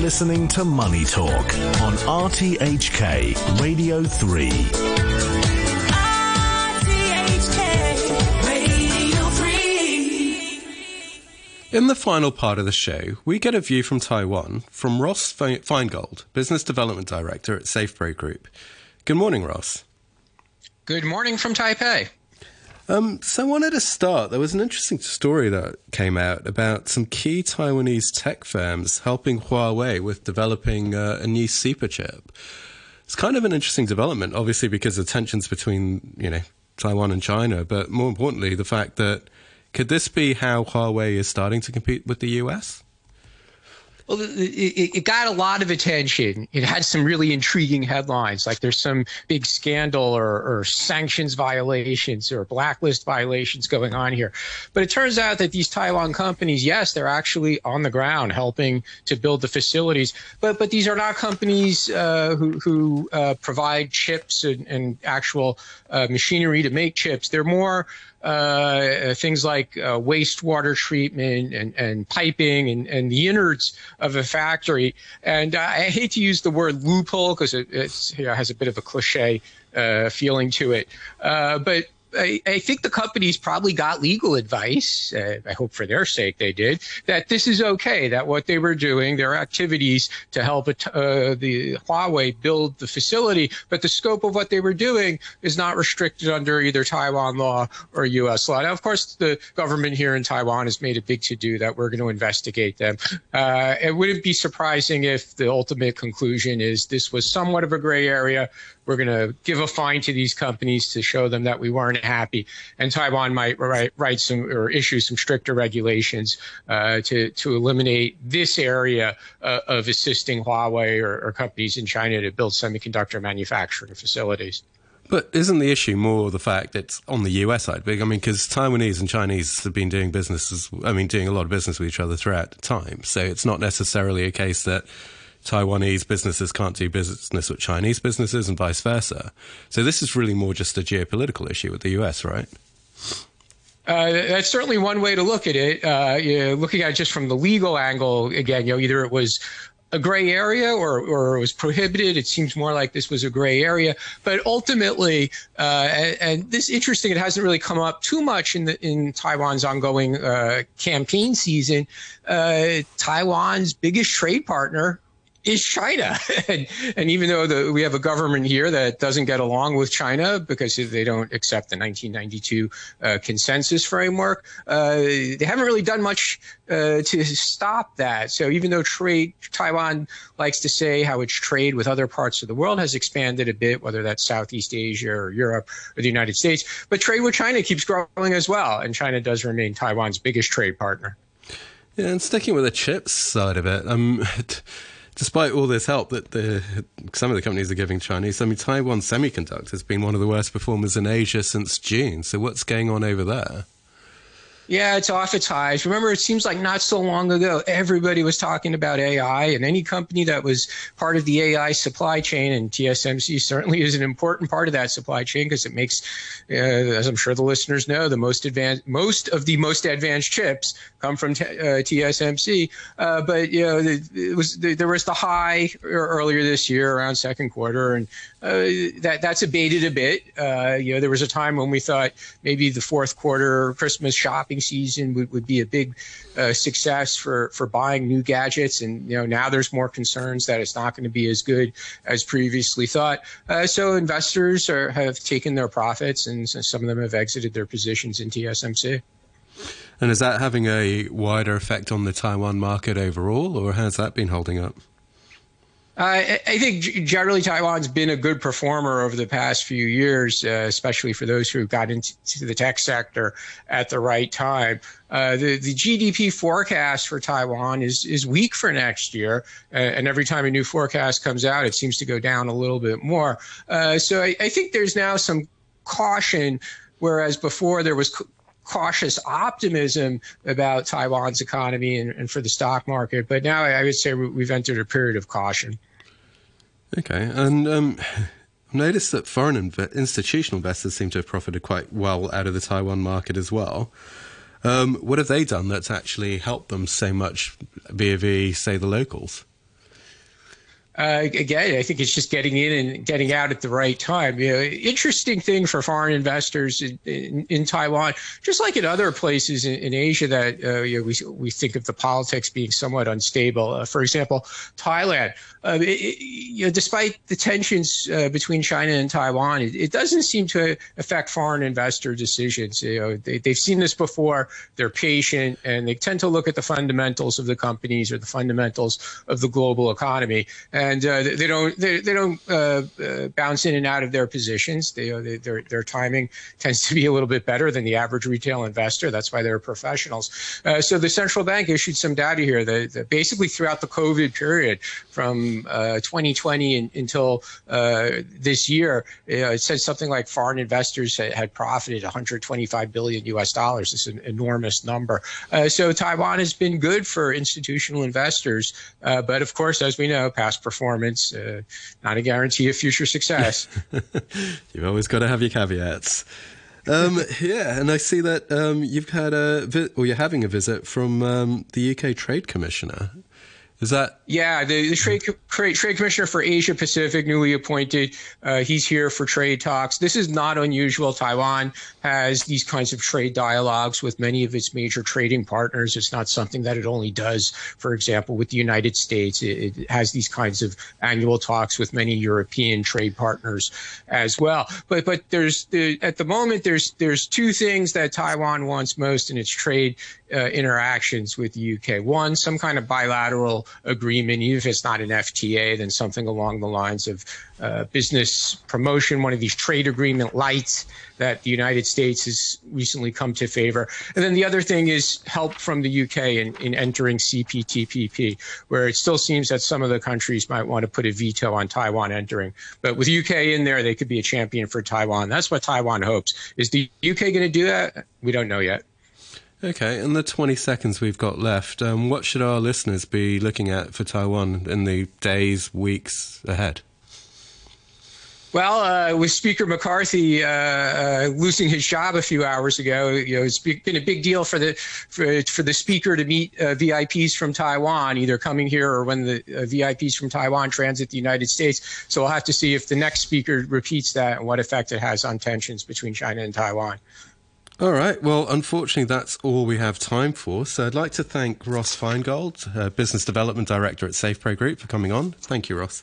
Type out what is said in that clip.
listening to Money Talk on RTHK Radio 3. RTHK Radio 3. In the final part of the show, we get a view from Taiwan from Ross Feingold, Business Development Director at SafePro Group. Good morning, Ross. Good morning from Taipei. Um, so I wanted to start. There was an interesting story that came out about some key Taiwanese tech firms helping Huawei with developing uh, a new super chip. It's kind of an interesting development, obviously because of tensions between you know Taiwan and China, but more importantly, the fact that could this be how Huawei is starting to compete with the US? Well, it, it it got a lot of attention. It had some really intriguing headlines, like there's some big scandal or, or sanctions violations or blacklist violations going on here. But it turns out that these Taiwan companies, yes, they're actually on the ground helping to build the facilities, but but these are not companies uh, who who uh, provide chips and, and actual uh, machinery to make chips. They're more uh, things like uh, wastewater treatment and, and piping and, and the innards of a factory. And I hate to use the word loophole because it you know, has a bit of a cliche uh, feeling to it. Uh, but I, I think the companies probably got legal advice. Uh, I hope for their sake they did that this is okay. That what they were doing, their activities to help uh, the Huawei build the facility, but the scope of what they were doing is not restricted under either Taiwan law or U.S. law. Now, of course, the government here in Taiwan has made a big to do that we're going to investigate them. Uh, it wouldn't be surprising if the ultimate conclusion is this was somewhat of a gray area. We're going to give a fine to these companies to show them that we weren't happy, and Taiwan might write, write some or issue some stricter regulations uh, to to eliminate this area uh, of assisting Huawei or, or companies in China to build semiconductor manufacturing facilities. But isn't the issue more the fact it's on the US side? I mean, because Taiwanese and Chinese have been doing businesses, I mean, doing a lot of business with each other throughout time. So it's not necessarily a case that Taiwanese businesses can't do business with Chinese businesses and vice versa. So this is really more just a geopolitical issue with the US, right? Uh, that's certainly one way to look at it. Uh, you know, looking at it just from the legal angle, again, you know, either it was a gray area or, or it was prohibited. It seems more like this was a gray area. But ultimately, uh, and, and this interesting, it hasn't really come up too much in the in Taiwan's ongoing uh, campaign season. Uh, Taiwan's biggest trade partner is China. and, and even though the, we have a government here that doesn't get along with China because they don't accept the 1992 uh, consensus framework, uh, they haven't really done much uh, to stop that. So even though trade, Taiwan likes to say how its trade with other parts of the world has expanded a bit, whether that's Southeast Asia or Europe or the United States, but trade with China keeps growing as well. And China does remain Taiwan's biggest trade partner. Yeah, and sticking with the chips side of it, um, despite all this help that the, some of the companies are giving Chinese, I mean, Taiwan Semiconductor has been one of the worst performers in Asia since June. So what's going on over there? Yeah, it's off its highs. Remember, it seems like not so long ago, everybody was talking about AI, and any company that was part of the AI supply chain, and TSMC certainly is an important part of that supply chain because it makes, uh, as I'm sure the listeners know, the most advanced, most of the most advanced chips come from t- uh, TSMC. Uh, but you know, it was there was the high earlier this year around second quarter, and uh, that that's abated a bit. Uh, you know, there was a time when we thought maybe the fourth quarter Christmas shopping season would, would be a big uh, success for for buying new gadgets, and you know now there's more concerns that it's not going to be as good as previously thought. Uh, so investors are, have taken their profits, and some of them have exited their positions in TSMC. And is that having a wider effect on the Taiwan market overall, or has that been holding up? Uh, I think generally Taiwan's been a good performer over the past few years, uh, especially for those who got into the tech sector at the right time. Uh, the, the GDP forecast for Taiwan is is weak for next year, uh, and every time a new forecast comes out, it seems to go down a little bit more. Uh, so I, I, think there's now some caution, whereas before there was cautious optimism about Taiwan's economy and, and, for the stock market. But now I would say we've entered a period of caution. Okay, and um, I've noticed that foreign inv- institutional investors seem to have profited quite well out of the Taiwan market as well. Um, what have they done that's actually helped them so much vis-a-vis, say, the locals? Uh, again, I think it's just getting in and getting out at the right time. You know, interesting thing for foreign investors in, in, in Taiwan, just like in other places in, in Asia that uh, you know, we we think of the politics being somewhat unstable. Uh, for example, Thailand. Uh, it, it, you know, despite the tensions uh, between China and Taiwan, it, it, doesn't seem to affect foreign investor decisions. You know, they, they've seen this before. They're patient and they tend to look at the fundamentals of the companies or the fundamentals of the global economy. And uh, they don't they, they don't uh, uh, bounce in and out of their positions. They, they, their their timing tends to be a little bit better than the average retail investor. That's why they're professionals. Uh, so the central bank issued some data here that, that basically throughout the COVID period from 2020 uh, in, until uh, this year, it said something like foreign investors had, had, profited 125 billion U.S. dollars. Is an enormous number. Uh, so Taiwan has been good for institutional investors, but of course, as we know, past performance not a guarantee of future success. You've always got to have your caveats. Um, yeah, and I see that um, you've had a vi- or you're having a visit from um, the UK Trade Commissioner. Is that? Yeah, the, the trade, trade, trade commissioner for Asia Pacific, newly appointed. Uh, he's here for trade talks. This is not unusual. Taiwan has these kinds of trade dialogues with many of its major trading partners. It's not something that it only does, for example, with the United States. It, it has these kinds of annual talks with many European trade partners as well. But but there's the, at the moment there's there's two things that Taiwan wants most in its trade uh, interactions with the UK. One, some kind of bilateral agreement, even if it's not an FTA, then something along the lines of uh, business promotion, one of these trade agreement lights that the United States has recently come to favor. And then the other thing is help from the UK in, in entering CPTPP, where it still seems that some of the countries might want to put a veto on Taiwan entering. But with UK in there, they could be a champion for Taiwan. That's what Taiwan hopes. Is the UK going to do that? We don't know yet. Okay, in the 20 seconds we've got left, um, what should our listeners be looking at for Taiwan in the days, weeks ahead? Well, uh, with Speaker McCarthy uh, uh, losing his job a few hours ago, you know, it's been a big deal for the for, for the speaker to meet uh, VIPs from Taiwan, either coming here or when the uh, VIPs from Taiwan transit the United States. So we'll have to see if the next speaker repeats that and what effect it has on tensions between China and Taiwan. All right. Well, unfortunately, that's all we have time for. So I'd like to thank Ross Feingold, uh, Business Development Director at SafePro Group, for coming on. Thank you, Ross.